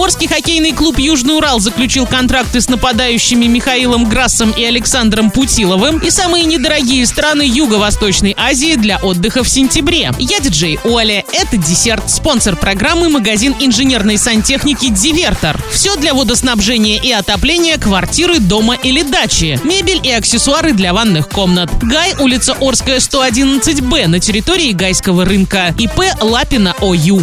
Орский хоккейный клуб «Южный Урал» заключил контракты с нападающими Михаилом Грассом и Александром Путиловым и самые недорогие страны Юго-Восточной Азии для отдыха в сентябре. Я диджей Оля. Это десерт. Спонсор программы магазин инженерной сантехники «Дивертор». Все для водоснабжения и отопления квартиры, дома или дачи. Мебель и аксессуары для ванных комнат. Гай, улица Орская, 111Б на территории Гайского рынка. ИП Лапина ОЮ.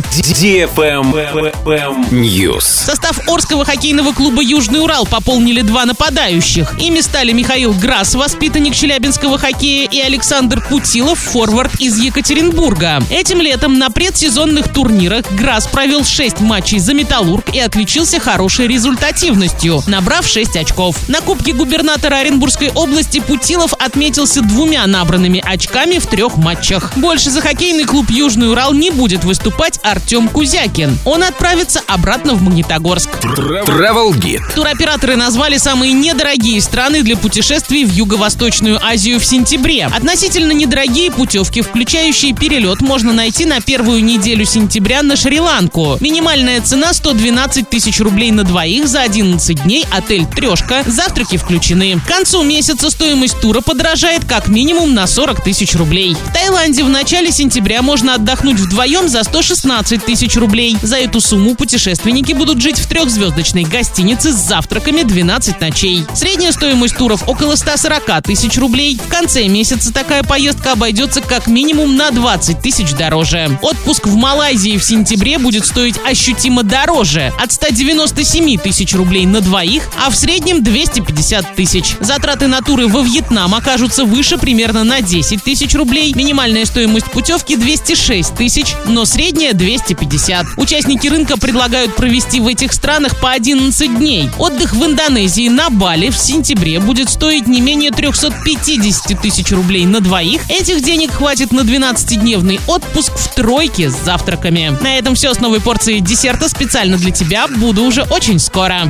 News. Состав Орского хоккейного клуба «Южный Урал» пополнили два нападающих. Ими стали Михаил Грасс, воспитанник челябинского хоккея, и Александр Путилов, форвард из Екатеринбурга. Этим летом на предсезонных турнирах Грасс провел 6 матчей за «Металлург» и отличился хорошей результативностью, набрав 6 очков. На Кубке губернатора Оренбургской области Путилов отметился двумя набранными очками в трех матчах. Больше за хоккейный клуб «Южный Урал» не будет выступать Артем Кузякин. Он отправится обратно в Магнитогорск. Travel Guide. Туроператоры назвали самые недорогие страны для путешествий в Юго-Восточную Азию в сентябре. Относительно недорогие путевки, включающие перелет, можно найти на первую неделю сентября на Шри-Ланку. Минимальная цена 112 тысяч рублей на двоих за 11 дней, отель «Трешка», завтраки включены. К концу месяца стоимость тура подорожает как минимум на 40 тысяч рублей. В Таиланде в начале сентября можно отдохнуть вдвоем за 116 тысяч рублей. За эту сумму путешественники будут жить в трехзвездочной гостинице с завтраками 12 ночей. Средняя стоимость туров около 140 тысяч рублей. В конце месяца такая поездка обойдется как минимум на 20 тысяч дороже. Отпуск в Малайзии в сентябре будет стоить ощутимо дороже. От 197 тысяч рублей на двоих, а в среднем 250 тысяч. Затраты на туры во Вьетнам окажутся выше примерно на 10 тысяч рублей. Минимальная стоимость путевки 206 тысяч, но средняя 250. Участники рынка предлагают провести в этих странах по 11 дней. Отдых в Индонезии на Бали в сентябре будет стоить не менее 350 тысяч рублей на двоих. Этих денег хватит на 12-дневный отпуск в тройке с завтраками. На этом все с новой порцией десерта специально для тебя. Буду уже очень скоро.